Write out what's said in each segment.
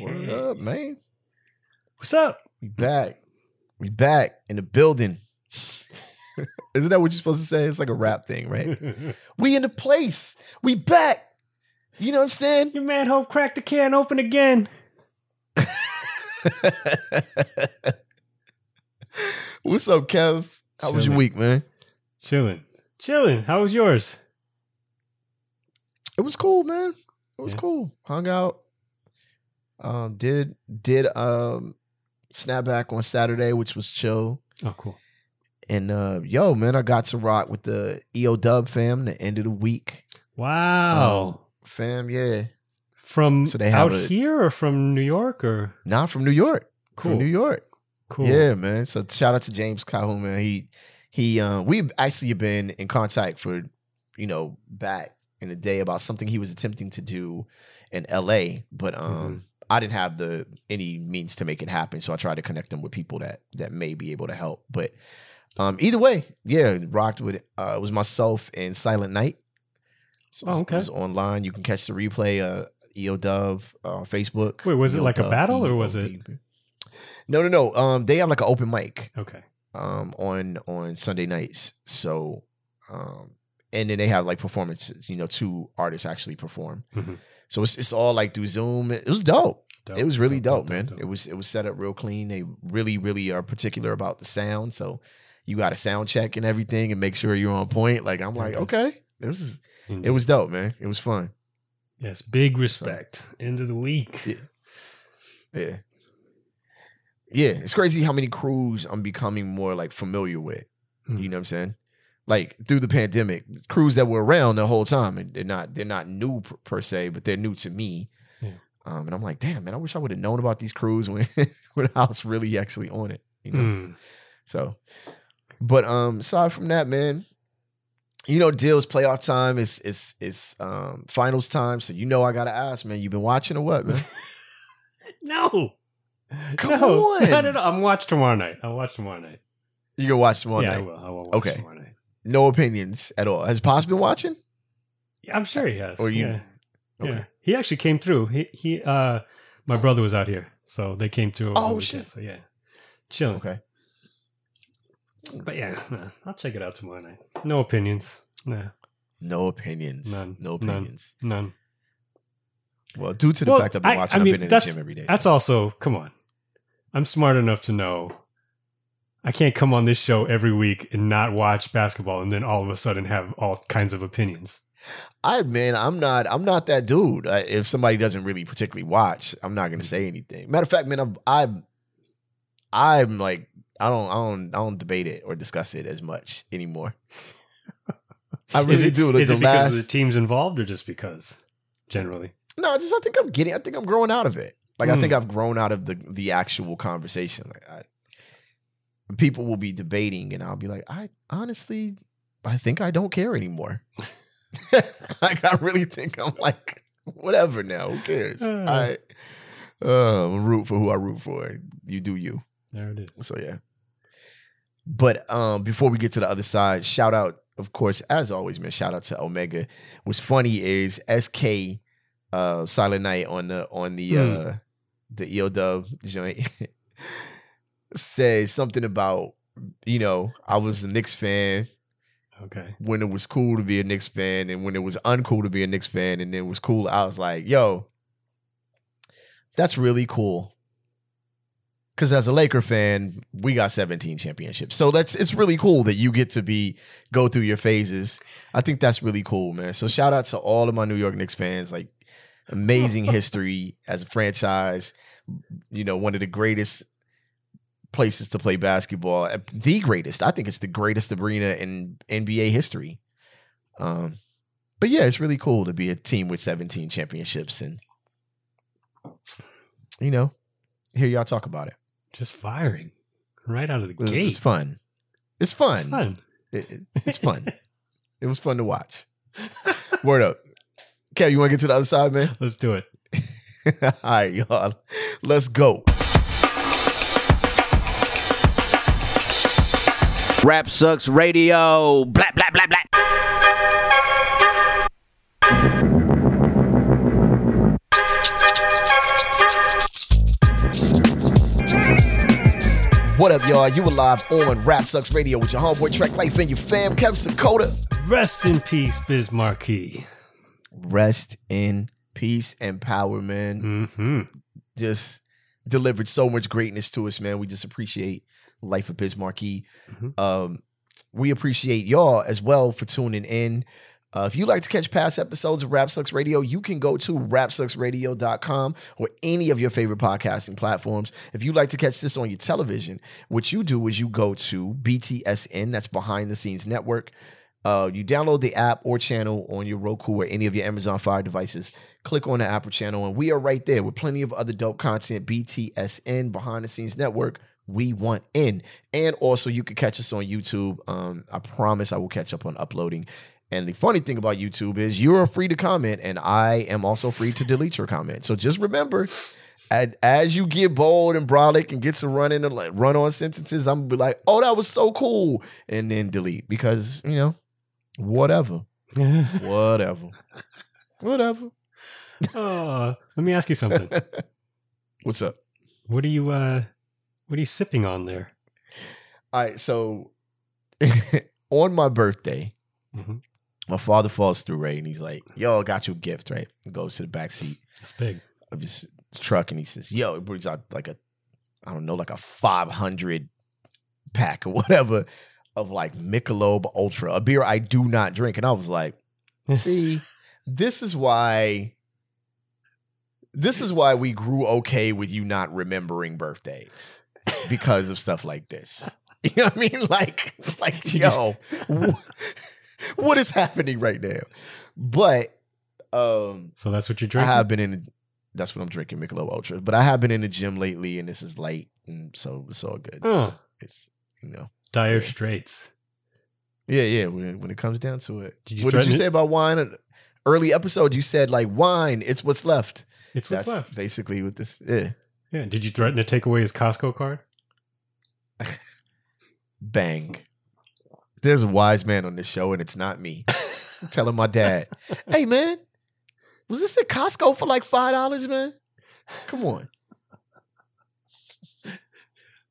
Word up, man. What's up? We back. We back in the building. Isn't that what you're supposed to say? It's like a rap thing, right? we in the place. We back. You know what I'm saying? Your man Hope cracked the can open again. What's up, Kev? How was your week, man? Chilling. Chilling. How was yours? It was cool, man. It was Yeah. cool. Hung out. Um, did did um snap back on Saturday, which was chill. Oh, cool. And uh yo, man, I got to rock with the EO Dub fam the end of the week. Wow. Um, fam, yeah. from so they out a- here or from New York or Not from New York. cool. From New York. Cool. Yeah, man. So shout out to James Calhoun, man. He he um we've actually been in contact for, you know, back in the day about something he was attempting to do in LA, but um Mm-hmm. I didn't have the any means to make it happen. So I tried to connect them with people that that may be able to help. But um either way, yeah, rocked with it. Uh it was myself and Silent Night. So Oh, okay. It was online. You can catch the replay uh EO Dub uh Facebook. Wait, was it EO like a Dove, battle or was it- No, no, no. Um they have like an open mic Okay. um on on Sunday nights. So um and then they have like performances, you know, two artists actually perform. Mhm. So it's it's all like through Zoom. It was dope. Dope, it was really dope, dope, dope, man. It was it was set up real clean. They really really are particular about the sound. So you got to sound check and everything and make sure you're on point. Like I'm like, okay, this is it was dope, man. It was fun. yes, big respect. End of the week. Yeah. Yeah. Yeah, it's crazy how many crews I'm becoming more like familiar with. Mm. You know what I'm saying? Like through the pandemic, crews that were around the whole time, and they're not they're not new per, per se, but they're new to me. Yeah. Um, and I'm like, damn, man, I wish I would have known about these crews when when I was really actually on it. You know, Mm. so. But um, aside from that, man, you know, deals playoff time is is is um finals time, so you know I gotta ask, man, you been watching or what, man? No. Come no, on. Not at all. I'm watch tomorrow night. I'll watch tomorrow night. You can watch tomorrow yeah, I night. will. I will watch Okay. Tomorrow night. No opinions at all. Has Pops been watching? Yeah, I'm sure he has. Or you- yeah. Okay. yeah. He actually came through. He he uh my brother was out here. So they came through over Oh, the weekend. shit. So yeah. Chilling. Okay. But yeah, nah, I'll check it out tomorrow night. No opinions. Nah, No opinions. None. No opinions. none. Well, due to the Well, fact I've been I- watching, I mean, I've been in the gym every day. That's also come on. I'm smart enough to know I can't come on this show every week and not watch basketball and then all of a sudden have all kinds of opinions. I man, I'm not. I'm not that dude. I, if somebody doesn't really particularly watch, I'm not gonna say anything. Matter of fact, man, I'm. I'm, I'm like, I don't, I don't, I don't debate it or discuss it as much anymore. I really is it, do. Like, Is it because last, of the teams involved or just because generally? No, just I think I'm getting. I think I'm growing out of it. Like I Hmm. think I've grown out of the the actual conversation. Like I, people will be debating, and I'll be like, I honestly, I think I don't care anymore. like I really think I'm like whatever now. Who cares? Uh. I uh, I'm root for who I root for. You do you. There it is. So yeah. But um, before we get to the other side, shout out, of course, as always, man. Shout out to Omega. What's funny is SK uh Silent Night on the on the Hmm. uh the EO Dub joint says something about, you know, I was a Knicks fan Okay. when it was cool to be a Knicks fan and when it was uncool to be a Knicks fan and then it was cool. I was like, yo, that's really cool. Cause as a Laker fan, we got 17 championships. So that's it's really cool that you get to be go through your phases. I think that's really cool, man. So shout out to all of my New York Knicks fans. Like amazing history as a franchise. You know, one of the greatest places to play basketball. uh, The greatest. I think it's the greatest arena in NBA history. Um, but yeah, it's really cool to be a team with 17 championships and you know, hear y'all talk about it. Just firing right out of the It's, gate. it's fun. It's fun. It's fun. It- it- it's fun. it was fun to watch. Word up. Kev, you want to get to the other side, man? Let's do it. All right, y'all. Let's go. Rap Sucks Radio. Blah, blah, blah, blah. What up, y'all? You alive on Rap Sucks Radio with your homeboy Track Life and your fam, Kev Sakota. Rest in peace, Biz Markie. Rest in peace and power, man. Mm-hmm. Just delivered so much greatness to us, man. We just appreciate Life of Biz Markie. Mhm. Um, we appreciate y'all as well for tuning in. Uh, if you'd like to catch past episodes of Rap Sucks Radio, you can go to rapsucksradio.com or any of your favorite podcasting platforms. If you'd like to catch this on your television, what you do is you go to BTSN, that's Behind the Scenes Network. Uh, you download the app or channel on your Roku or any of your Amazon Fire devices. Click on the app or channel, and we are right there with plenty of other dope content. BTSN, Behind the Scenes Network. We want in, and also you can catch us on YouTube. Um, I promise I will catch up on uploading. And the funny thing about YouTube is you are free to comment, and I am also free to delete your comment. So just remember, as, as you get bold and brolic and get to running and like run on sentences, I'm gonna be like, "Oh, that was so cool," and then delete because you know, whatever, whatever, whatever. oh, let me ask you something. What's up? What are you uh what are you sipping on there? All right, so on my birthday, Mhm. my father falls through right, and he's like, "Yo, I got you a gift." Right, and goes to the back seat That's big. of his truck, and he says, "Yo," it brings out like a, I don't know, like a five hundred pack or whatever of like Michelob Ultra, a beer I do not drink, and I was like, "See, this is why." This is why we grew okay with you not remembering birthdays because of stuff like this. You know what I mean? Like, like, yo, wh- what is happening right now? But um So that's what you're drinking. I have been in that's what I'm drinking, Michelob Ultra. But I have been in the gym lately and this is late and so it's all good. oh, It's you know. dire Yeah. straits. Yeah, yeah, when, when it comes down to it. Did you what did you threaten say about wine? Early episode, you said like wine, it's what's left. It's what's That's left. basically with this yeah. Yeah. Did you threaten to take away his Costco card? Bang. There's a wise man on this show, and it's not me. I'm telling my dad, hey man, was this at Costco for like five dollars, man? Come on.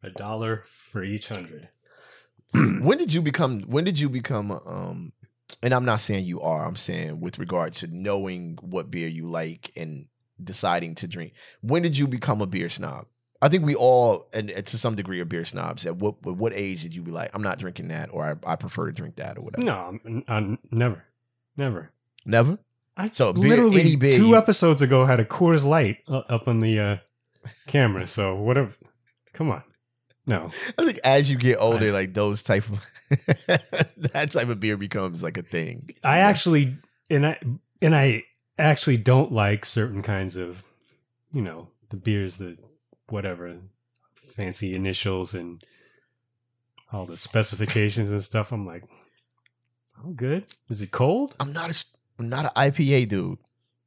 A dollar for each hundred. when did you become when did you become um and I'm not saying you are, I'm saying with regard to knowing what beer you like and deciding to drink. When did you become a beer snob? I think we all, and to some degree, are beer snobs. At what at what age did you be like, I'm not drinking that, or I, I prefer to drink that, or whatever? No, I'm, I'm never, never. Never. I So beer- literally beer two you- episodes ago had a Coors Light uh, up on the uh, camera. So whatever. Come on. No. I think as you get older, like those type of that type of beer becomes like a thing. I actually and I and I actually don't like certain kinds of you know the beers that whatever fancy initials and all the specifications and stuff. I'm like, oh, good. Is it cold? I'm not a I'm not an IPA dude.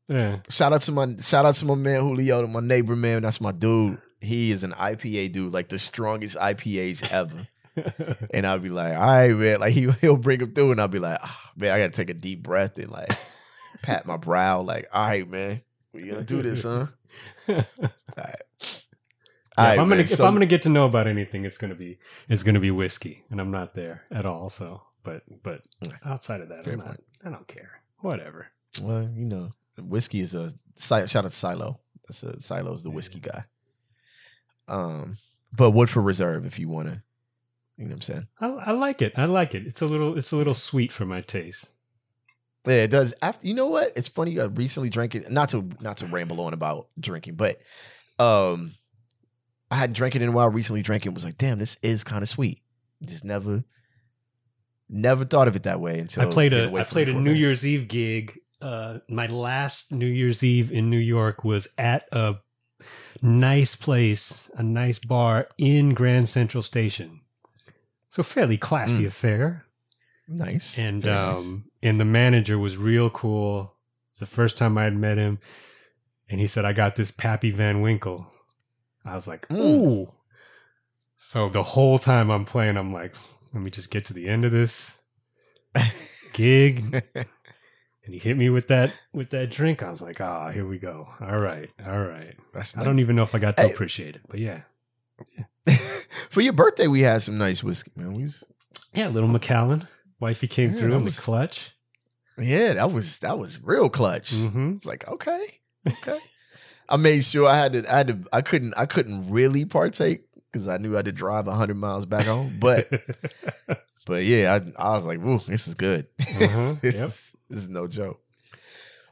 Yeah. Shout out to my shout out to my man Julio, to my neighbor man. That's my dude. He is an IPA dude, like the strongest IPAs ever. and I'll be like, all right, man. Like he he'll bring him through, and I'll be like, ah, man, I gotta take a deep breath and like pat my brow, like, all right, man, we gonna do this, huh? All right. Yeah, right, if I'm gonna man. if So- I'm gonna get to know about anything, it's gonna be it's gonna be whiskey, and I'm not there at all. So, but but outside of that, I'm not, point. I don't care. Whatever. Well, you know, whiskey is a shout out to Silo. That's a Silo's the whiskey guy. Um, but Woodford Reserve if you want to. You know what I'm saying? I, I like it. I like it. It's a little it's a little sweet for my taste. Yeah, it does. After you know what? It's funny. I recently drank it. Not to not to ramble on about drinking, but um, I hadn't drank it in a while. Recently drank it. and Was like, damn, this is kind of sweet. Just never, never thought of it that way until I played a I played a New. Year's Eve gig. Uh, my last New Year's Eve in New York was at a nice place, a nice bar in Grand Central Station. So fairly classy Mm. affair. Nice and Very nice. um and the manager was real cool. It's the first time I had met him, and he said, "I got this Pappy Van Winkle." I was like, Mm. "Ooh!" So the whole time I'm playing, I'm like, "Let me just get to the end of this gig." and he hit me with that with that drink. I was like, ah, here we go. All right, all right. That's I don't even know if I got to Hey. appreciate it, but yeah, For your birthday, we had some nice whiskey, man. We was, yeah. Little Macallan, wifey came Yeah, through in was- the clutch. yeah, that was that was real clutch. hmm It's like okay, okay. I made sure I had to. I had to. I couldn't. I couldn't really partake because I knew I had to drive hundred miles back home. But but yeah, I, I was like, "Woo, this is good. Uh-huh, this yep. is this is no joke."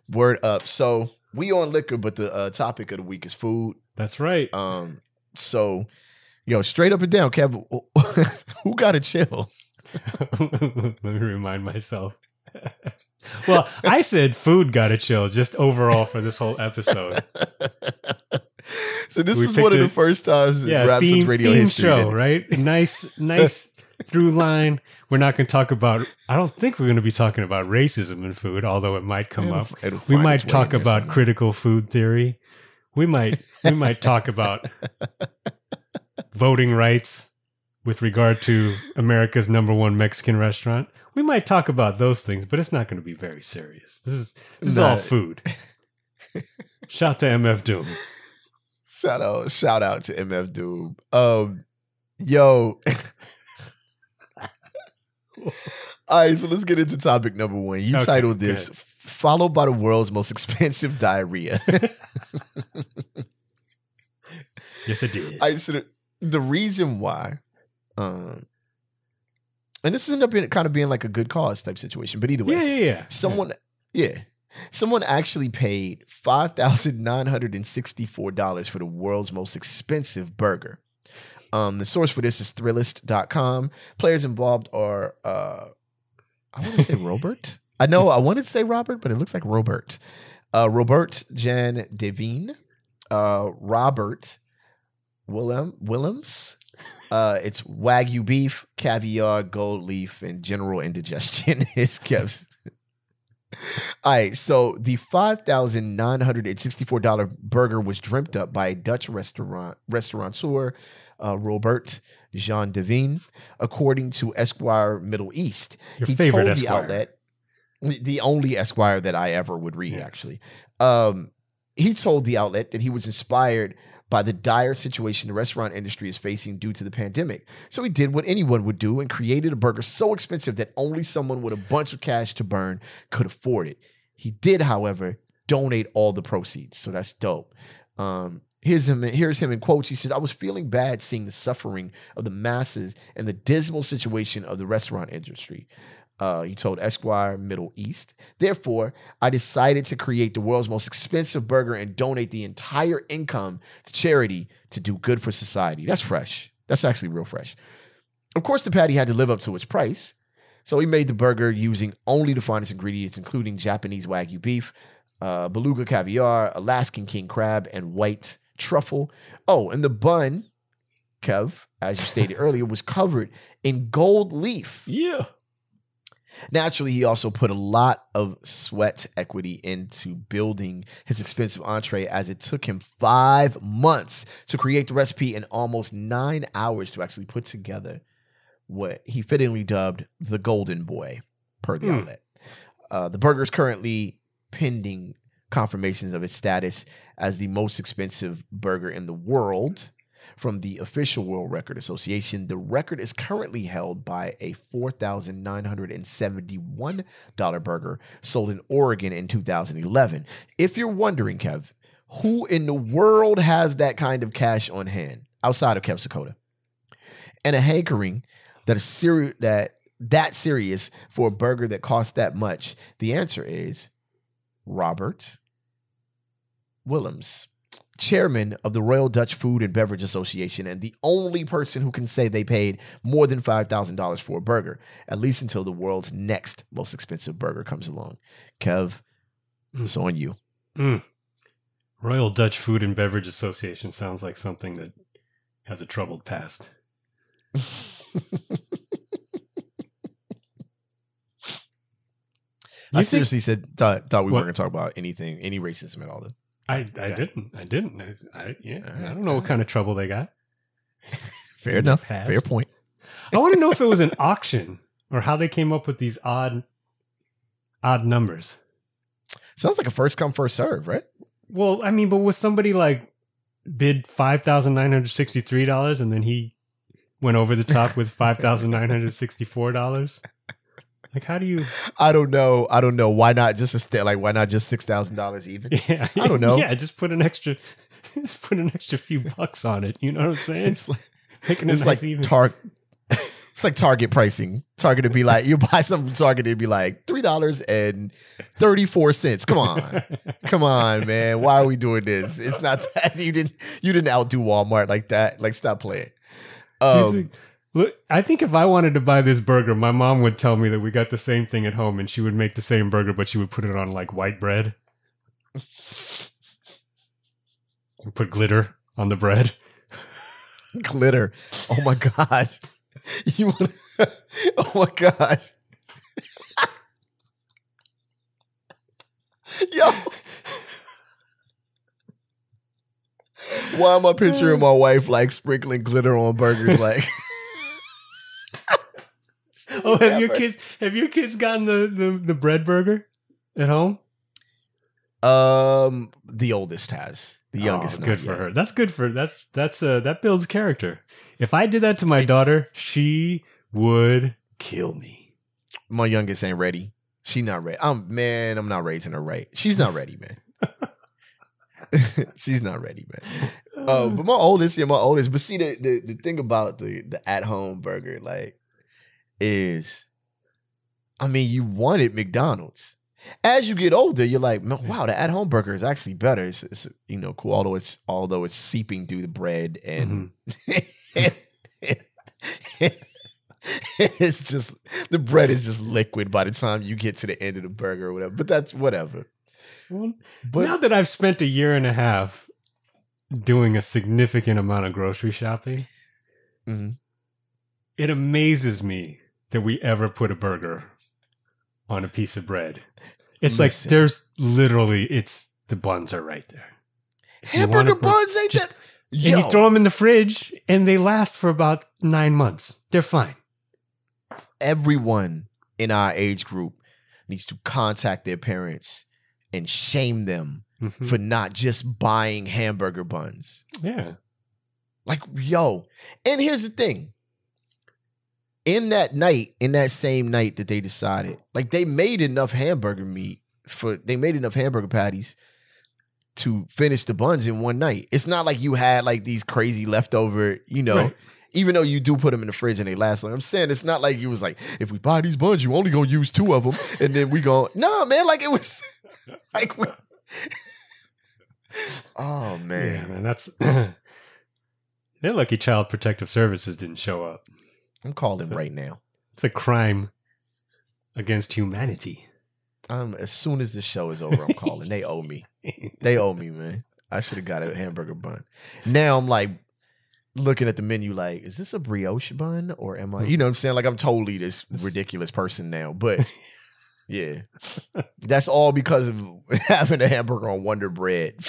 Word up. So we on liquor, but the uh, topic of the week is food. That's right. Um, so yo, straight up and down, Kev, who got to chill? Let me remind myself. well, I said food got to chill just overall for this whole episode. so this We is one of the first times Yeah, Rap Sucks theme, radio theme history. show, that- right? Nice, nice through line. We're not going to talk about. I don't think we're going to be talking about racism in food, although it might come It'll- up. it'll We might talk about somewhere. critical food theory. We might we might talk about voting rights with regard to America's number one Mexican restaurant. We might talk about those things, but it's not going to be very serious. This is this is all food. Shout to MF Doom. Shout out, shout out to MF Doom. Um, yo. All right, so let's get into topic number one. You Okay, titled this ahead. "Followed by the World's Most Expensive Diarrhea." Yes, I did. I so the, the reason why, um, and this ended up being kind of being like a good cause type situation, but either way, yeah, yeah, yeah. someone, yeah, someone actually paid five thousand nine hundred and sixty-four dollars for the world's most expensive burger. Um, the source for this is Thrillist.com. Players involved are, uh, I want to say Robert. I know I wanted to say Robert, but it looks like Robert. Uh, Robert Jan de Veen, uh, Robert Willem Willems. Uh, it's wagyu beef, caviar, gold leaf, and general indigestion. is kept. All right, so the five thousand nine hundred and sixty-four dollar burger was dreamt up by a Dutch restaurant restaurateur, uh, Robert Jean de Veen, according to Esquire Middle East. Your he favorite told Esquire. the outlet, the only Esquire that I ever would read, Yes. actually. Um, he told the outlet that he was inspired by the dire situation the restaurant industry is facing due to the pandemic. So he did what anyone would do and created a burger so expensive that only someone with a bunch of cash to burn could afford it. He did, however, donate all the proceeds. So that's dope. Um, here's him. Here's him in quotes. He says, "I was feeling bad seeing the suffering of the masses and the dismal situation of the restaurant industry." Uh, he told Esquire Middle East. Therefore, I decided to create the world's most expensive burger and donate the entire income to charity to do good for society. That's fresh. That's actually real fresh. Of course, the patty had to live up to its price. So he made the burger using only the finest ingredients, including Japanese Wagyu beef, uh, beluga caviar, Alaskan king crab, and white truffle. Oh, and the bun, Kev, as you stated earlier, was covered in gold leaf. Yeah. Naturally, he also put a lot of sweat equity into building his expensive entree as it took him five months to create the recipe and almost nine hours to actually put together what he fittingly dubbed the Golden Boy, per the Hmm. outlet. Uh, the burger is currently pending confirmations of its status as the most expensive burger in the world from the official World Record Association. The record is currently held by a $4,971 burger sold in Oregon in 2011. If you're wondering, Kev, who in the world has that kind of cash on hand outside of Kev Sakota? And a hankering that is serious that that serious for a burger that costs that much? The answer is Robert Willems chairman of the Royal Dutch Food and Beverage Association and the only person who can say they paid more than $5,000 for a burger, at least until the world's next most expensive burger comes along. Kev, it's on you. Mm. Royal Dutch Food and Beverage Association sounds like something that has a troubled past. I seriously said thought, thought we What? weren't going to talk about anything, any racism at all. Then. I, I Okay. didn't. I didn't. I, I, yeah, right, I don't know what kind of trouble they got. Fair enough. past. Fair point. I want to know if it was an auction or how they came up with these odd, odd numbers. Sounds like a first come first serve, right? Well, I mean, but was somebody like bid five thousand nine hundred sixty three dollars and then he went over the top with five thousand nine hundred sixty four dollars? Like, how do you? I don't know. I don't know. Why not just a st- like why not just six thousand dollars even? Yeah, I don't know. Yeah, just put an extra, just put an extra few bucks on it. You know what I'm saying? It's like Making it it's nice like even. tar- It's like Target pricing. Target would be like you buy something from Target, it'd be like three dollars and thirty four cents. Come on, come on, man. Why are we doing this? It's not that you didn't you didn't outdo Walmart like that. Like stop playing. Do you Um, think- look, I think if I wanted to buy this burger, my mom would tell me that we got the same thing at home, and she would make the same burger, but she would put it on like white bread, and put glitter on the bread. glitter. Oh my god. You wanna- Oh my god. Yo. Why am I picturing my wife like sprinkling glitter on burgers like Oh, have your kids have your kids gotten the the, the bread burger at home? Um the oldest has. The youngest Oh, good for yet. her. That's good for that's that's uh that builds character. If I did that to my daughter, she would kill me. My youngest ain't ready. She not ready. I'm man, I'm not raising her right. She's not ready, man. She's not ready, man. Uh, but my oldest, yeah, my oldest. But see, the, the the thing about the the at home burger, like, is, I mean, you wanted McDonald's. As you get older, you're like, wow, the at home burger is actually better. It's, it's you know cool, although it's although it's seeping through the bread and. it's just the bread is just liquid by the time you get to the end of the burger or whatever. But that's whatever. Well, But now that I've spent a year and a half doing a significant amount of grocery shopping, Mhm. it amazes me that we ever put a burger on a piece of bread. It's Listen. like there's literally it's the buns are right there. If hamburger bur- buns ain't just- that. And you throw them in the fridge and they last for about nine months. They're fine. everyone in our age group needs to contact their parents and shame them Mhm. for not just buying hamburger buns. Yeah. Like, yo. And here's the thing. In that night, in that same night that they decided, like they made enough hamburger meat for they made enough hamburger patties to finish the buns in one night. It's not like you had like these crazy leftover, you know, Right. even though you do put them in the fridge and they last long. I'm saying it's not like you was like, if we buy these buns, you only gonna use two of them, and then we go, nah, man, like it was like we Oh Yeah, man. man. That's they're lucky Child Protective Services didn't show up. I'm calling right now. It's a crime against humanity. Um, as soon as the show is over, I'm calling. they owe me. They owe me, man. I should have got a hamburger bun. Now I'm like looking at the menu, like, is this a brioche bun or am I? You know what I'm saying? Like I'm totally this ridiculous person now. But yeah, that's all because of having a hamburger on Wonder Bread.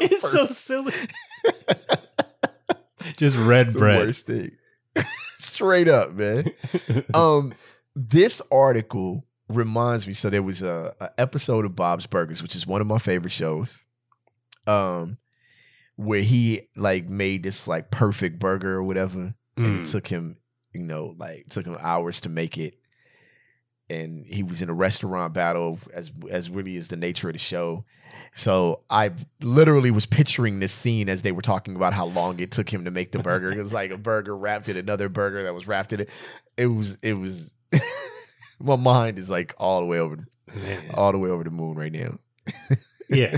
it's so silly. Just red the bread. worst thing. Straight up, man. um this article reminds me so there was a, a episode of bob's burgers which is one of my favorite shows um where he like made this like perfect burger or whatever and it Mm. took him you know like took him hours to make it and he was in a restaurant battle as as really is the nature of the show so i literally was picturing this scene as they were talking about how long it took him to make the burger it was like a burger wrapped in another burger that was wrapped in it it was it was my mind is like all the way over Man. all the way over the moon right now yeah.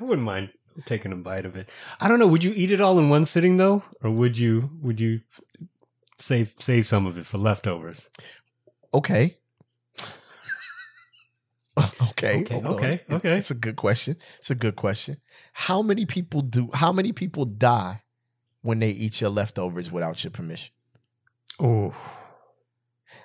I wouldn't mind taking a bite of it. I don't know. Would you eat it all in one sitting though, or would you would you save save some of it for leftovers? okay okay Okay, on. okay, okay. it's a good question it's a good question how many people do how many people die when they eat your leftovers without your permission Oh,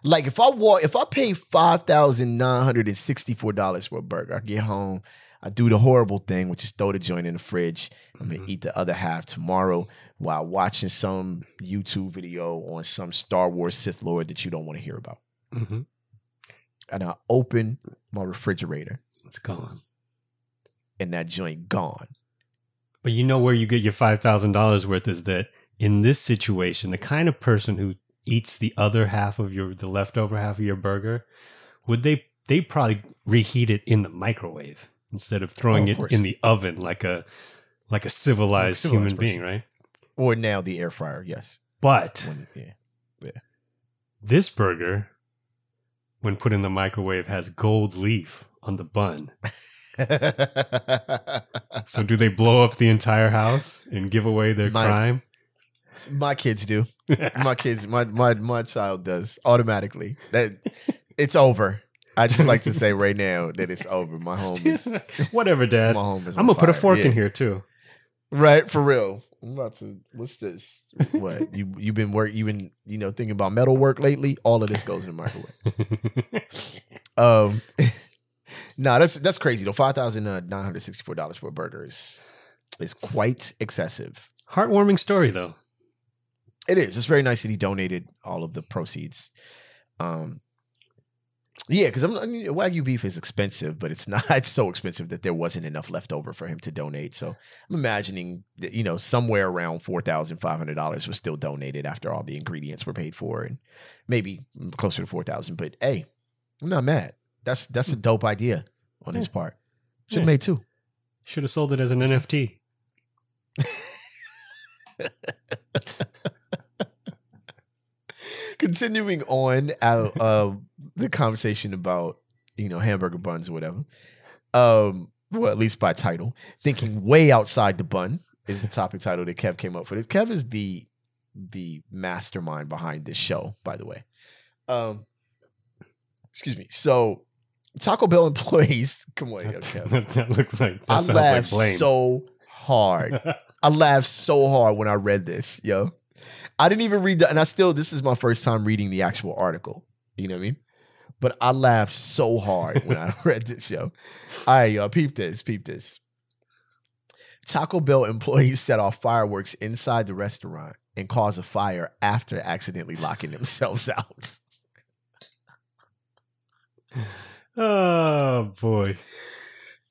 like if i walk if i pay $5964 for a burger i get home i do the horrible thing which is throw the joint in the fridge i'm gonna Mhm. eat the other half tomorrow while watching some youtube video on some star wars sith lord that you don't want to hear about hmm and I open my refrigerator, It's gone. and that joint gone. But you know where you get your five thousand dollars worth is that in this situation, the kind of person who eats the other half of your the leftover half of your burger, would they they probably reheat it in the microwave instead of throwing Oh, of it in the oven like a like a civilized, civilized human person. being, right? Or now the air fryer, yes. But When, yeah. this burger, when put in the microwave, has gold leaf on the bun. So do they blow up the entire house and give away their My- crime? my kids do. My kids, my my my child does automatically. That it's over. I just like to say right now that it's over. My home is Whatever, my home is. I'm gonna put a fire. fork in here too. Right, for real. I'm about to. What's this? What you you've been work? you've been you know thinking about metal work lately? All of this goes in the microwave. Um, no, that's that's crazy though. Five thousand nine hundred sixty four dollars for a burger is is quite excessive. Heartwarming story though. It is. It's very nice that he donated all of the proceeds. Um, yeah, because I'm I mean, wagyu beef is expensive, but it's not. It's so expensive that there wasn't enough left over for him to donate. So I'm imagining that you know somewhere around four thousand five hundred dollars was still donated after all the ingredients were paid for, and maybe closer to four thousand. But hey, I'm not mad. That's that's a dope idea on his part. Should have Yeah. made two. Should have sold it as an NFT. continuing on out uh, the conversation about you know hamburger buns or whatever um well at least by title thinking way outside the bun is the topic title that kev came up with kev is the the mastermind behind this show by the way um excuse me so taco bell employees come on yo, kev. that, that looks like that i sounds like laughed so hard I laughed so hard when I read this, yo. I didn't even read that, and I still, this is my first time reading the actual article. You know what I mean? But I laughed so hard when I read this, yo. All right, yo, peep this, peep this. Taco Bell employees set off fireworks inside the restaurant and cause a fire after accidentally locking themselves out. oh boy.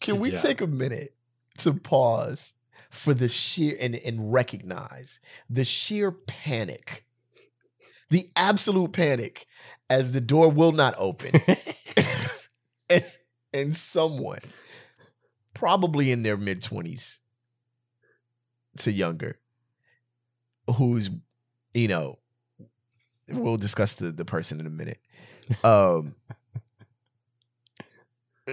Can we Yeah. take a minute to pause for the sheer and, and recognize the sheer panic, the absolute panic as the door will not open. And, and someone probably in their mid 20s to younger who's you know we'll discuss the, the person in a minute. Um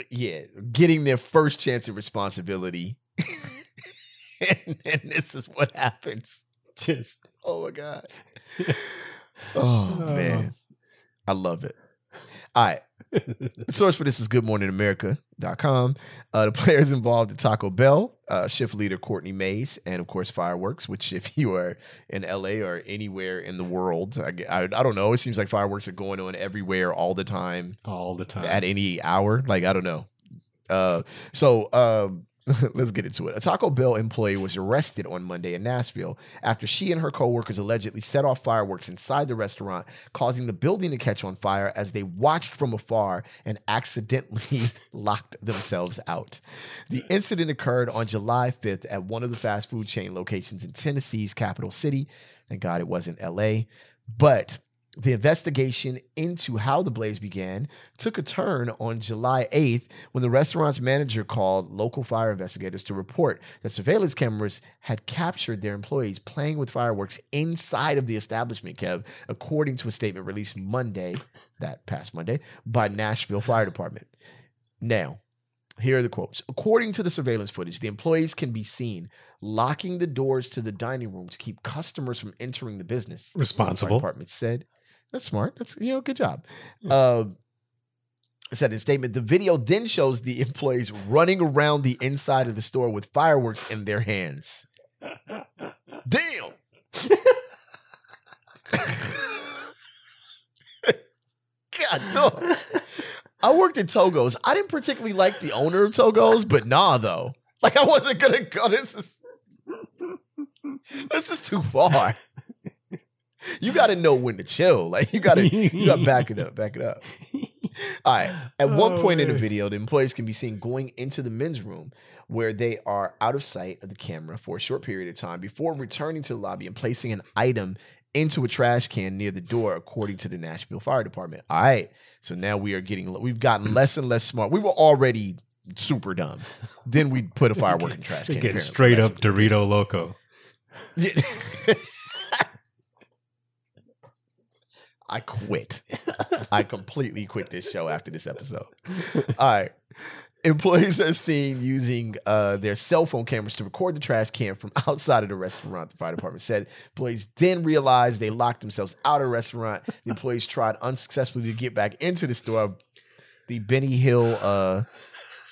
yeah getting their first chance of responsibility. And, and this is what happens. Just oh my god oh man i love it all right the source for this is goodmorningamerica.com. Uh, the players involved at Taco Bell, uh, shift leader Courtney Mays, and of course fireworks, which if you are in LA or anywhere in the world, I, I, I don't know, it seems like fireworks are going on everywhere all the time all the time. at any hour. Like, I don't know. Uh, so um, let's get into it. A Taco Bell employee was arrested on Monday in Nashville after she and her coworkers allegedly set off fireworks inside the restaurant, causing the building to catch on fire as they watched from afar and accidentally locked themselves out. The incident occurred on July 5th at one of the fast food chain locations in Tennessee's capital city. Thank God it wasn't LA. But the investigation into how the blaze began took a turn on July 8th when the restaurant's manager called local fire investigators to report that surveillance cameras had captured their employees playing with fireworks inside of the establishment, Kev, according to a statement released Monday, that past Monday, by Nashville Fire Department. Now, here are the quotes. According to the surveillance footage, the employees can be seen locking the doors to the dining room to keep customers from entering the business. Responsible. The department said. That's smart. That's you know, good job. Um, it said in statement, the video then shows the employees running around the inside of the store with fireworks in their hands. Damn. God dog. I worked at Togo's. I didn't particularly like the owner of Togo's, but nah though. Like I wasn't gonna go. This is this is too far. You gotta know when to chill. Like you gotta you gotta back it up, back it up. All right. At oh, one Oh, point in the video, the employees can be seen going into the men's room where they are out of sight of the camera for a short period of time before returning to the lobby and placing an item into a trash can near the door, according to the Nashville Fire Department. All right. So now we are getting, we've gotten less and less smart. We were already super dumb. Then we put a firework in trash can. getting straight up That's what we did. Dorito Loco. Yeah. I quit. I completely quit this show after this episode. All right. Employees are seen using uh, their cell phone cameras to record the trash can from outside of the restaurant. The fire department said employees then realized they locked themselves out of the restaurant. The employees tried unsuccessfully to get back into the store. The Benny Hill uh,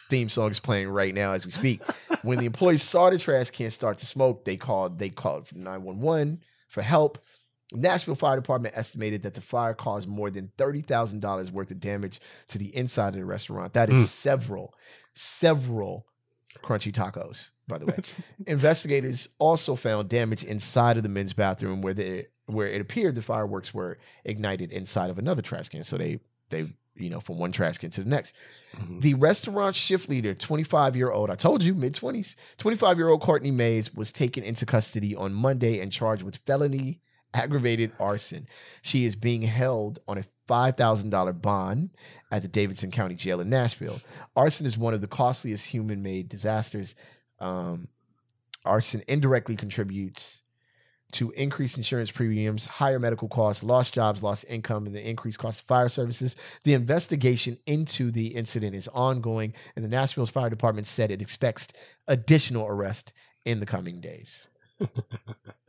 theme song is playing right now as we speak. When the employees saw the trash can start to smoke, they called they called for 911 for help. Nashville Fire Department estimated that the fire caused more than $30,000 worth of damage to the inside of the restaurant. That is Mm. several, several crunchy tacos, by the way. Investigators also found damage inside of the men's bathroom where they where it appeared the fireworks were ignited inside of another trash can. So they they you know from one trash can to the next. Mhm. The restaurant shift leader, 25 year old, I told you, mid 20s, 25 year old Courtney Mays was taken into custody on Monday and charged with felony aggravated arson. She is being held on a $5,000 bond at the Davidson County Jail in Nashville. Arson is one of the costliest human made disasters. Um, arson indirectly contributes to increased insurance premiums, higher medical costs, lost jobs, lost income, and the increased cost of fire services. The investigation into the incident is ongoing, and the Nashville Fire Department said it expects additional arrest in the coming days.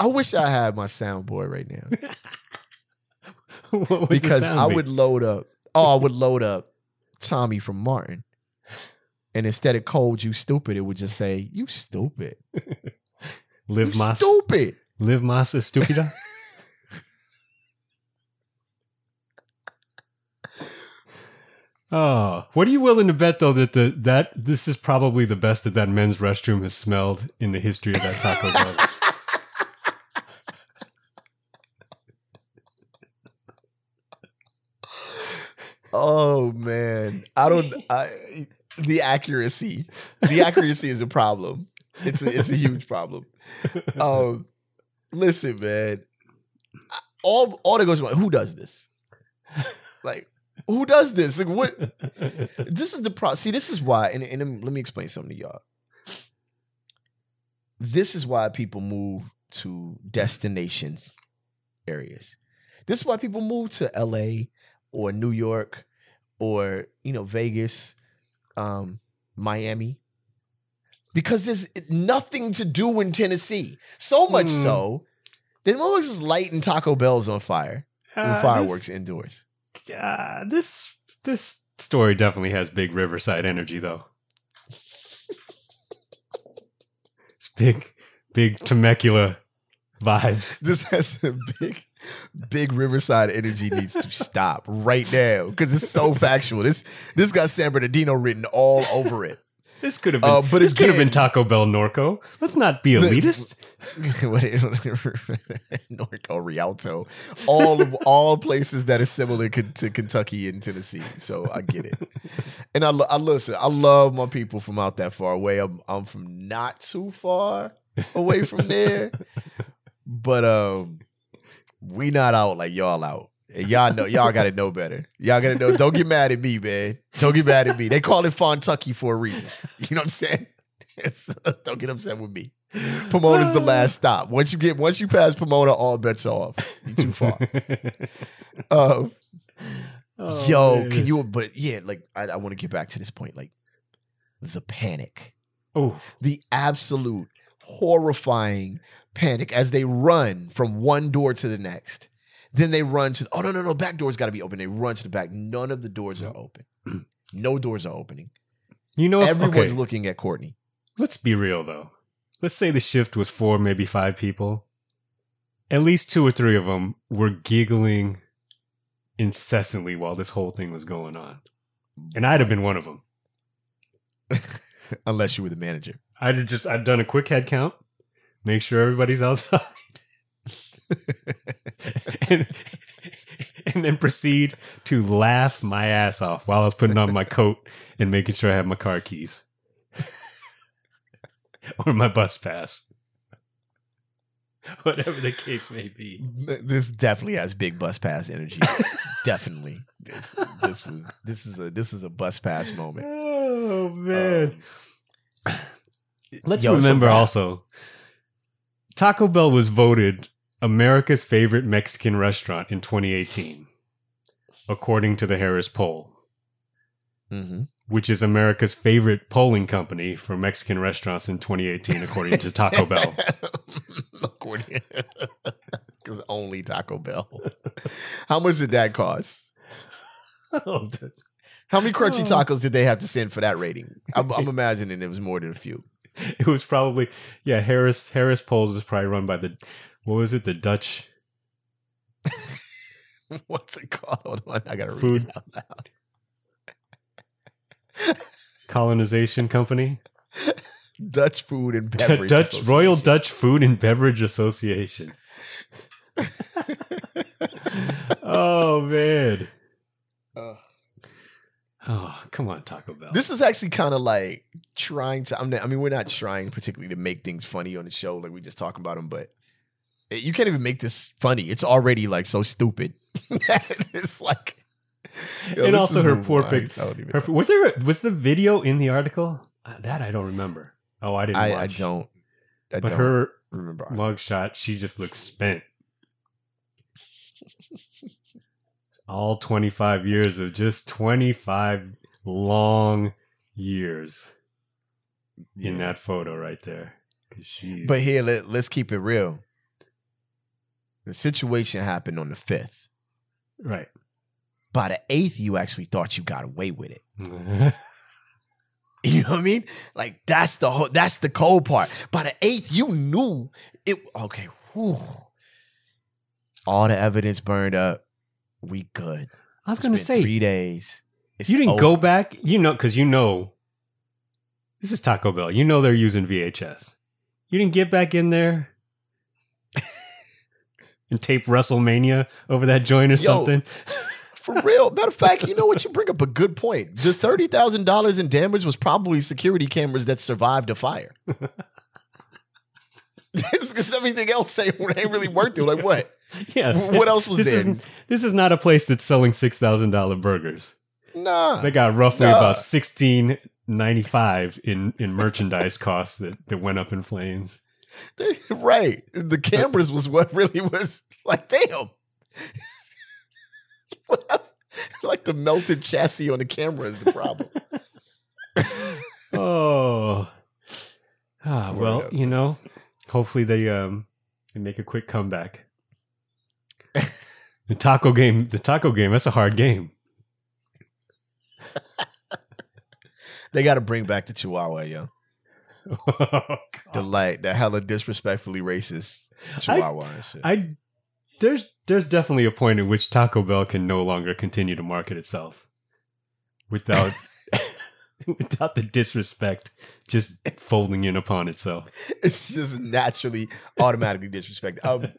I wish I had my soundboard right now What would the because I be? would load up. Oh, I would load up Tommy from Martin, and instead of "cold, you stupid," it would just say "you stupid, live you mas stupid." live mas estúpida. Oh, what are you willing to bet though that the that this is probably the best that that men's restroom has smelled in the history of that Taco Bell? Oh man, I don't. I the accuracy, the accuracy is a problem. It's a, it's a huge problem. Um, listen, man. All all that goes on. Who does this? Like, who does this? Like, what? This is the pro. See, this is why. And, and let me explain something to y'all. This is why people move to destinations areas. This is why people move to L.A. or New York or you know Vegas, um, Miami, because there's nothing to do in Tennessee. So much Hmm. so that always is lighting Taco Bell's on fire with Uh, fireworks indoors. This, uh, this this story definitely has big Riverside energy though. It's big, big Temecula vibes. This has a big, big Riverside energy needs to stop right now because it's so factual. This this got San Bernardino written all over it. This could have been. Uh, but this could have been Taco Bell Norco. Let's not be elitist. Norco Rialto, all of all places that are similar to Kentucky and Tennessee. So I get it, and I, I listen. I love my people from out that far away. I'm I'm from not too far away from there, but um, we not out like y'all out. And y'all know y'all gotta know better. Y'all gotta know. Don't get mad at me, man. Don't get mad at me. They call it Fontucky for a reason. You know what I'm saying? So don't get upset with me. Pomona's the last stop. Once you get once you pass Pomona, all bets are off. You too far. Uh, Oh, yo, man. can you? But yeah, like I, I want to get back to this point. Like the panic, Oh, the absolute horrifying panic as they run from one door to the next. Then they run to oh no no no back door's got to be open. They run to the back. None of the doors are open. No doors are opening. you know, if, Everyone's okay, looking at Courtney. let's be real though. Let's say the shift was four, maybe five people. At least two or three of them were giggling incessantly while this whole thing was going on, and I'd have been one of them. Unless you were the manager. I'd have just I'd done a quick head count, make sure everybody's outside. and, and then proceed to laugh my ass off while I was putting on my coat and making sure I have my car keys or my bus pass. Whatever the case may be. This definitely has big bus pass energy. definitely. This this was this is a this is a bus pass moment. Oh man. Um, Let's yo, remember Brad- also Taco Bell was voted America's favorite Mexican restaurant in 2018, according to the Harris poll, Mhm. which is America's favorite polling company for Mexican restaurants in 2018, according to Taco Bell. according, Because only Taco Bell. How much did that cost? Oh, How many crunchy Oh. tacos did they have to send for that rating? I'm, I'm imagining it was more than a few. it was probably yeah. Harris Harris polls was probably run by the what was it? The Dutch What's it called? Hold on, I gotta read it out loud. Colonization Company, Dutch Food and Beverage Dutch Royal Dutch Food and Beverage Association. oh man. Ugh. Oh, come on, Taco Bell. This is actually kind of like trying to. I'm not, I mean, we're not trying particularly to make things funny on the show, like we just talking about them, but it- you can't even make this funny. It's already like so stupid. it's like, yo, And also her poor I pic- don't even Her- know. was there a, was the video in the article? Uh, that I don't remember. Oh, I didn't I, watch. I don't. I but don't her remember. mugshot, she just looks spent. All 25 years of just 25 long years in that photo right there. But here, let, let's keep it real. The situation happened on the fifth. right. By the eighth, you actually thought you got away with it. You know what I mean? Like that's the whole, that's the cold part. By the eighth, you knew it. Okay, whew. all the evidence burned up. We good. I was going to say, three days. It's you didn't over. go back, you know, because you know this is Taco Bell. You know they're using VHS. You didn't get back in there and tape WrestleMania over that joint or Yo. something. For real. Matter of fact, you know what? You bring up a good point. The thirty thousand dollars in damage was probably security cameras that survived a fire. Because everything else say ain't really worth it. Like what? Yeah. What else was this there? Isn't, this is not a place that's selling six thousand dollar burgers. Nah. They got roughly Nah. about sixteen ninety five in in merchandise costs that that went up in flames. right. The cameras was what really was like, damn. Like the melted chassis on the camera is the problem. Oh. Ah, well, you know, hopefully they um they make a quick comeback. the taco game, the taco game, that's a hard game. They got to bring back the Chihuahua, yo. Oh, The light, the hella disrespectfully racist Chihuahua and shit. I there's there's definitely a point at which Taco Bell can no longer continue to market itself without without the disrespect just folding in upon itself. it's just naturally, automatically disrespected. Um,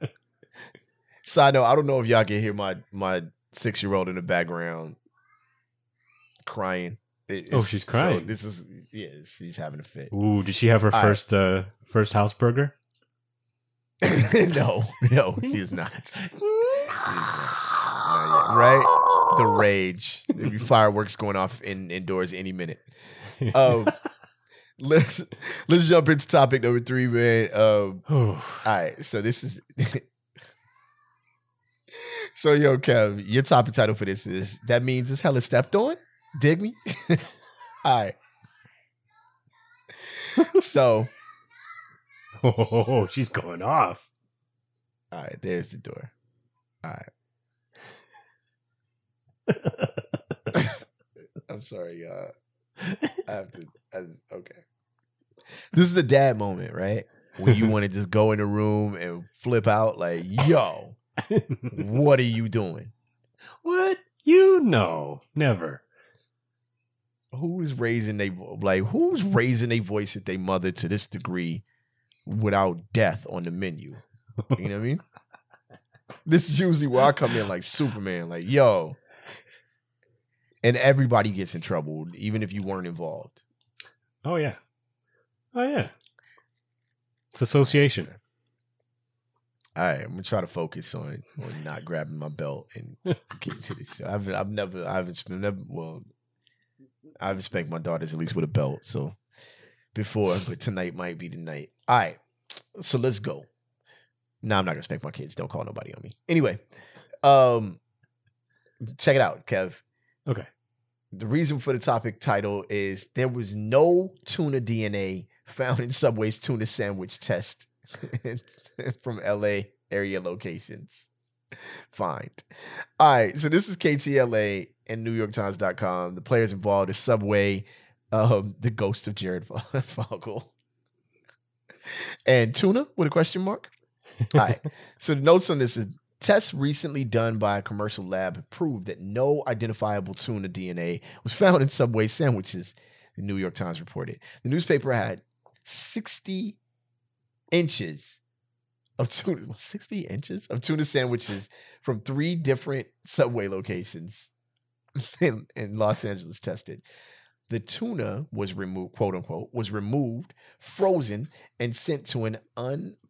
side note, I don't know if y'all can hear my my six year old in the background crying. It- Oh, she's so crying. this is yeah, she's having a fit. Ooh, did she have her All right. first uh first house burger? no, no, she is not. Not right? The rage. There'll be fireworks going off in indoors any minute. Um, let's let's jump into topic number three, man. Um, all right, so this is so yo, Kev, your topic title for this is that means it's hella stepped on. Dig me? all right. So, oh, she's going off. all right, there's the door. All right. I'm sorry, y'all. Uh, I have to. I, okay. This is the dad moment, right? When you want to just go in the room and flip out, like, yo, what are you doing? what? You know, never. Who is raising they like? Who's raising their voice at their mother to this degree without death on the menu? You know what I mean? This is usually where I come in like Superman, like, yo. And everybody gets in trouble, even if you weren't involved. Oh yeah. Oh yeah. It's association. All right, I'm gonna try to focus on on not grabbing my belt and getting to this show. I've I've never I haven't never well I haven't spanked my daughters at least with a belt, so before, but tonight might be the night. All right, so let's go. No, I'm not gonna spank my kids. Don't call nobody on me. Anyway, um, check it out, Kev. Okay. The reason for the topic title is there was no tuna DNA found in Subway's tuna sandwich test from LA area locations. Find. All right, so this is KTLA and NewYorkTimes.com. The players involved is Subway, um, the ghost of Jared Fogle, and tuna with a question mark. All right. So the notes on this is tests recently done by a commercial lab proved that no identifiable tuna DNA was found in Subway sandwiches. The New York Times reported. The newspaper had 60 inches of tuna, 60 inches of tuna sandwiches from three different Subway locations in, in Los Angeles tested. The tuna was removed, quote unquote, was removed, frozen, and sent to an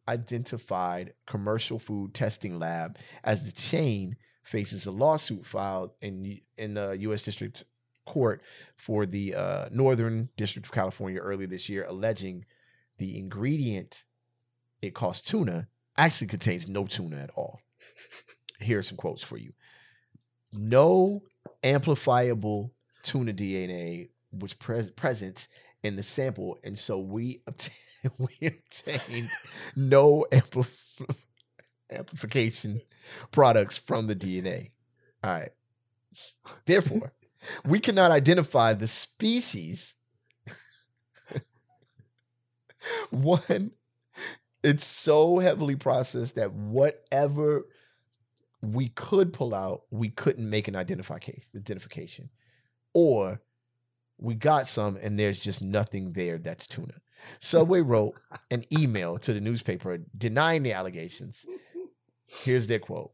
unidentified commercial food testing lab as the chain faces a lawsuit filed in in the U.S. District Court for the uh, Northern District of California earlier this year, alleging the ingredient it calls tuna actually contains no tuna at all. Here are some quotes for you. No amplifiable tuna DNA was pres- present in the sample, and so we obtained, we obtained no ampli- amplification products from the DNA. All right. Therefore, we cannot identify the species. One, it's so heavily processed that whatever we could pull out, we couldn't make an identification. Identification, or we got some and there's just nothing there that's tuna. Subway wrote an email to the newspaper denying the allegations. Here's their quote: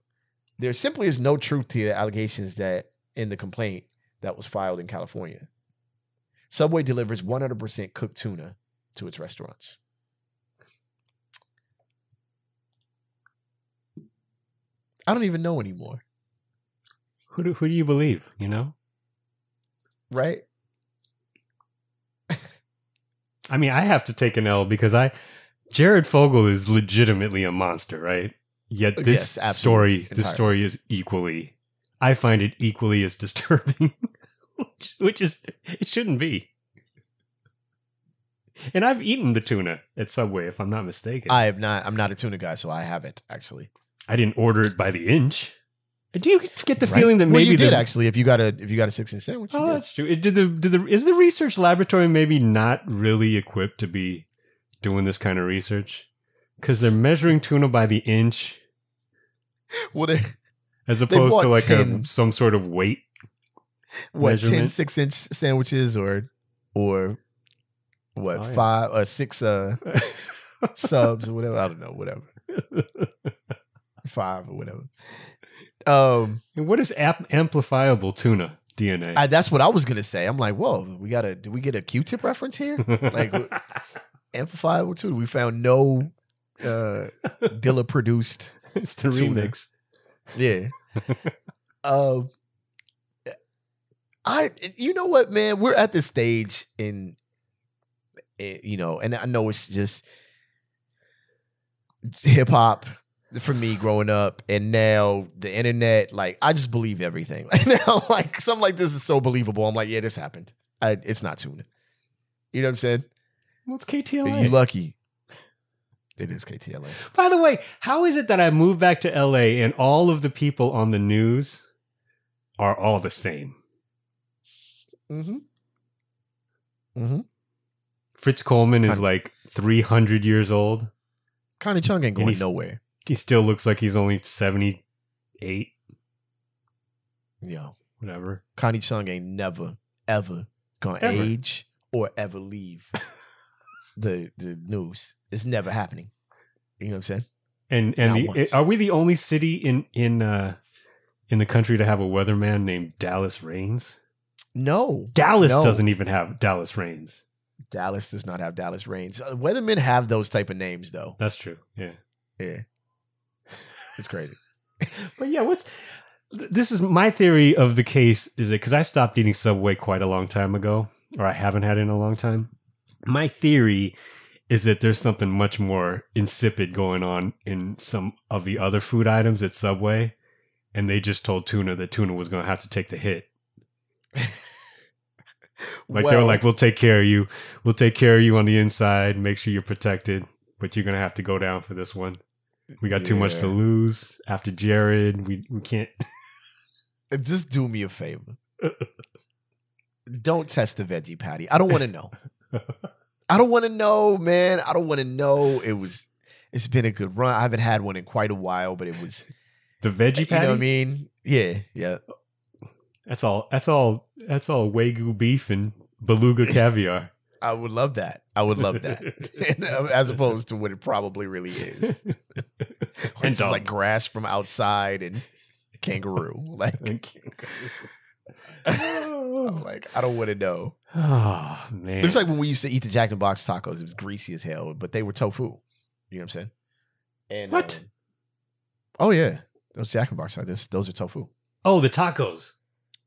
"There simply is no truth to the allegations that in the complaint that was filed in California. Subway delivers 100% cooked tuna to its restaurants." I don't even know anymore, Who do, who do you believe? You know. right? I mean, I have to take an L because I, Jared Fogle is legitimately a monster, right? Yet this Yes, story, this story is equally, I find it equally as disturbing, which, which is it shouldn't be. And I've eaten the tuna at Subway, if I'm not mistaken. I have not. I'm not a tuna guy, so I haven't actually. I didn't order it by the inch. Do you get the Right? feeling that well, maybe you did the, actually. If you got a if you got a six inch sandwich, Oh, that's true. Did the did the is the research laboratory maybe not really equipped to be doing this kind of research? Because they're measuring tuna by the inch Well, they as opposed to like 10. a some sort of weight. what 10 Measurement? six inch sandwiches or or what Oh, yeah. five or six uh subs or whatever. I don't know, whatever. Five or whatever. Um, and what is ap- amplifiable tuna DNA? I, that's what I was gonna say. I'm like, whoa, we got a. Did we get a Q-tip reference here? like, Amplifiable tuna. We found no uh Dilla produced. it's the tuna. remix. Yeah. um, I. You know what, man? We're at this stage in, eh, you know, and I know it's just hip hop for me growing up, and now the internet. Like, I just believe everything. Like now, like something like this is so believable. I'm like, yeah, this happened. I, it's not tuna. You know what I'm saying? Well, it's You lucky. It is KTLA. By the way, how is it that I moved back to LA and all of the people on the news are all the same? Mm-hmm. Mm-hmm. Fritz Coleman is like 300 years old. Connie Chung ain't going nowhere. He still looks like he's only 78, Yeah. whatever. Connie Chung ain't never, ever gonna Ever. age or ever leave the the news. It's never happening. You know what I'm saying? And and Not the, once. are we the only city in in uh in the country to have a weatherman named Dallas Rains? No, Dallas No. doesn't even have Dallas Rains. Dallas does not have Dallas Rains. Uh, weathermen have those type of names though. That's true. Yeah. Yeah, it's crazy. But yeah, what's this is my theory of the case is that because I stopped eating Subway quite a long time ago, or I haven't had it in a long time. My theory is that there's something much more insipid going on in some of the other food items at Subway, and they just told Tuna that Tuna was going to have to take the hit. Like they were like, "We'll take care of you. We'll take care of you on the inside. Make sure you're protected, but you're gonna have to go down for this one. We got too much to lose after Jared. We we can't." just do me a favor. don't test the veggie patty. I don't want to know. I don't want to know, man. I don't want to know. It was. It's been a good run. I haven't had one in quite a while, but it was. The veggie You patty. know what I mean? Yeah, yeah. That's all. That's all. That's all wagyu beef and beluga caviar. I would love that. I would love that, And, uh, as opposed to what it probably really is. It's like grass from outside and kangaroo. Like, I'm like I don't want to know. oh man! It's like when we used to eat the Jack in the Box tacos. It was greasy as hell, but they were tofu. You know what I'm saying? And What? um, oh yeah, those Jack in the Box those those are tofu. oh, the tacos.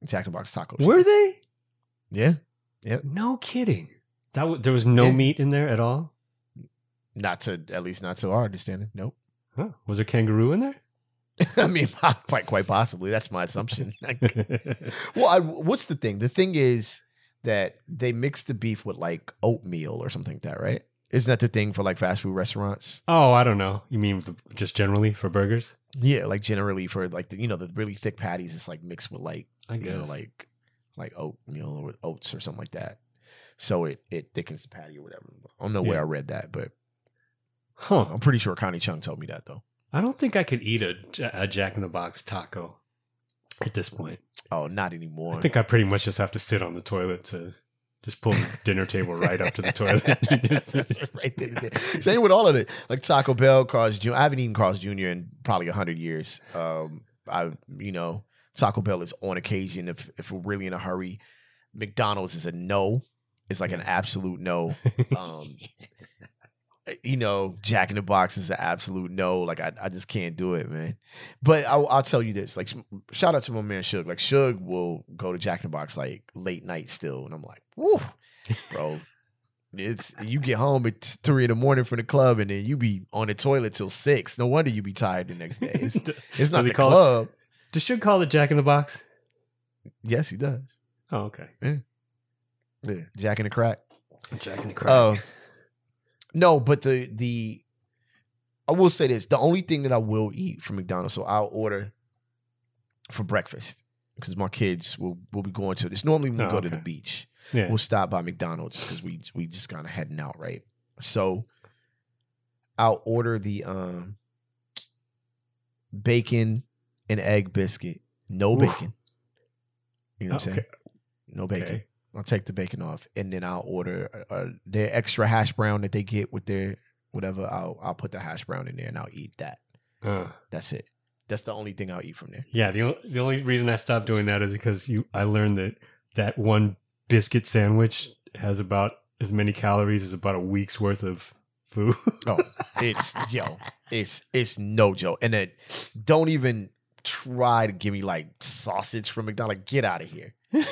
Jack in the Box tacos. Were they? Yeah, Yep. No kidding. That w- there was no Yeah. meat in there at all. not to at least not to our understanding. Nope. Huh. Was there kangaroo in there? I mean, quite quite possibly. That's my assumption. well, I, what's the thing? The thing is that they mix the beef with like oatmeal or something like that, right? Isn't that the thing for like fast food restaurants? oh, I don't know. You mean just generally for burgers? Yeah, like generally for like the you know the really thick patties, it's like mixed with like I you know guess. like like oatmeal or oats or something like that. So it it thickens the patty or whatever. I don't know where I read that, but Huh. I'm pretty sure Connie Chung told me that though. I don't think I could eat a, a Jack in the Box taco at this point. Oh, not anymore. I think I pretty much just have to sit on the toilet to just pull the dinner table right up to the toilet. right. Same with all of it. Like Taco Bell, Carl's Jr. I haven't eaten Carl's Jr. in probably hundred years. Um, I you know Taco Bell is on occasion if if we're really in a hurry. McDonald's is a no. It's like an absolute no. Um, you know, Jack in the Box is an absolute no. Like I, I just can't do it, man. But I'll, I'll tell you this: like, shout out to my man Suge. Like Suge will go to Jack in the Box like late night still, and I'm like, woo, bro. It's you get home at three in the morning from the club, and then you be on the toilet till six. No wonder you be tired the next day. It's, it's not the call it- club. Does Suge call it Jack in the Box? Yes, he does. Oh, okay. Yeah, Jack in the Crack. Jack in the Crack. Oh, no, but the the I will say this: the only thing that I will eat from McDonald's, so I'll order for breakfast because my kids will will be going to this. Normally, when we Oh, go to the beach, yeah. we'll stop by McDonald's because we we just kind of heading out, right? So I'll order the um bacon and egg biscuit, no Oof. bacon. You know what I'm saying? No bacon. Okay. I'll take the bacon off, and then I'll order uh, their extra hash brown that they get with their whatever. I'll I'll put the hash brown in there, and I'll eat that. Uh, That's it. That's the only thing I'll eat from there. yeah. The, o- the only reason I stopped doing that is because you. I learned that that one biscuit sandwich has about as many calories as about a week's worth of food. Oh, it's yo, it's it's no joke. And then don't even try to give me like sausage from McDonald's. Like, get out of here.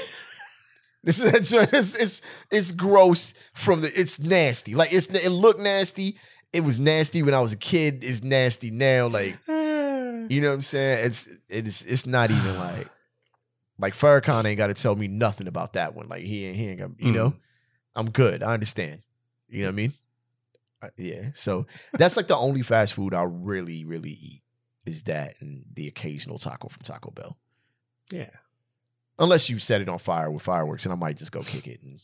this is it's, it's it's gross from the it's nasty. Like it's it looked nasty. It was nasty when I was a kid. It's nasty now. Like you know what I'm saying? It's it's it's not even like like Farrakhan ain't got to tell me nothing about that one. Like he ain't he ain't got you know. I'm good. I understand. You know what I mean? Uh, yeah. So that's like the only fast food I really really eat is that and the occasional taco from Taco Bell. yeah. Unless you set it on fire with fireworks, and I might just go kick it and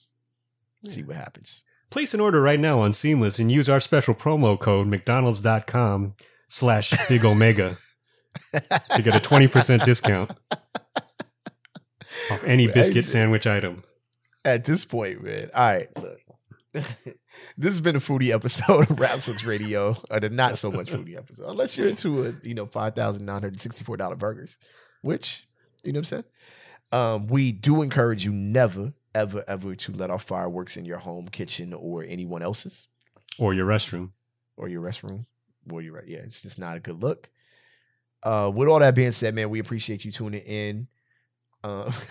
see what happens. Place an order right now on Seamless and use our special promo code McDonald's.com slash Big Omega to get a 20% discount off any biscuit sandwich item. At this point, man. All right, look. this has been a foodie episode of Rap Radio, or the not so much foodie episode, unless you're into a you know five thousand nine hundred sixty four dollar burgers, which you know what I'm saying. Um, we do encourage you never, ever, ever to let off fireworks in your home, kitchen, or anyone else's, Or your restroom. or your restroom, or your yeah. It's just not a good look. Uh, with all that being said, man, we appreciate you tuning in. Uh,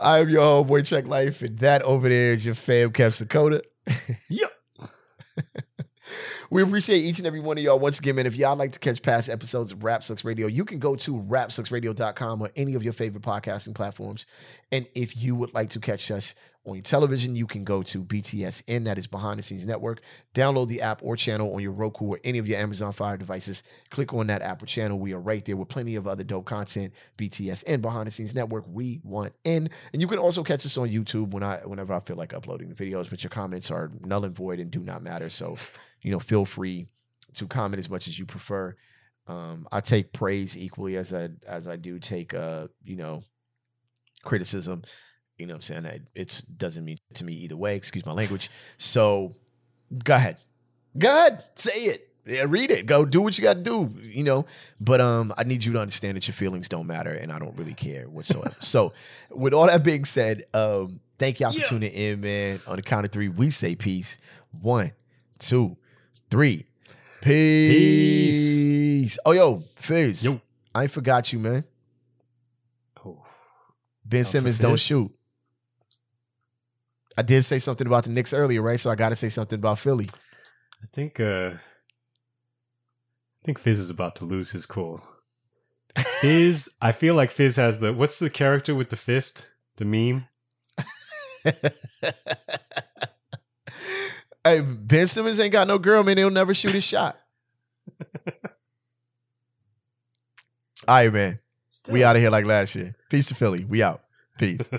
I am your homeboy Check Life, and that over there is your fam Kev Dakota. Yep. We appreciate each and every one of y'all once again, man. If y'all like to catch past episodes of Rap Sucks Radio, you can go to rapsucksradio.com or any of your favorite podcasting platforms. And if you would like to catch us on your television, you can go to BTSN, that is Behind the Scenes Network. Download the app or channel on your Roku or any of your Amazon Fire devices. Click on that app or channel. We are right there with plenty of other dope content. BTSN, Behind the Scenes Network. We want in. And you can also catch us on YouTube when I whenever I feel like uploading the videos, but your comments are null and void and do not matter. So you know, feel free to comment as much as you prefer. Um, I take praise equally as I as I do take uh, you know, criticism. You know what I'm saying? It doesn't mean to me either way, excuse my language. So go ahead. Go ahead. Say it. Yeah, read it. Go do what you gotta do, you know. But um, I need you to understand that your feelings don't matter and I don't really care whatsoever. so with all that being said, um, thank y'all for Yeah. tuning in, man. On the count of three, we say peace. One, two, three. Peace. Oh, yo, Fizz. Yo. I ain't forgot you, man. Oh. Ben Simmons don't shoot. I did say something about the Knicks earlier, right? So I got to say something about Philly. I think uh I think Fizz is about to lose his cool. Fizz, I feel like Fizz has the what's the character with the fist? The meme? hey, Ben Simmons ain't got no girl, man. He'll never shoot his shot. All right, man. We out of here like last year. Peace to Philly. We out. Peace.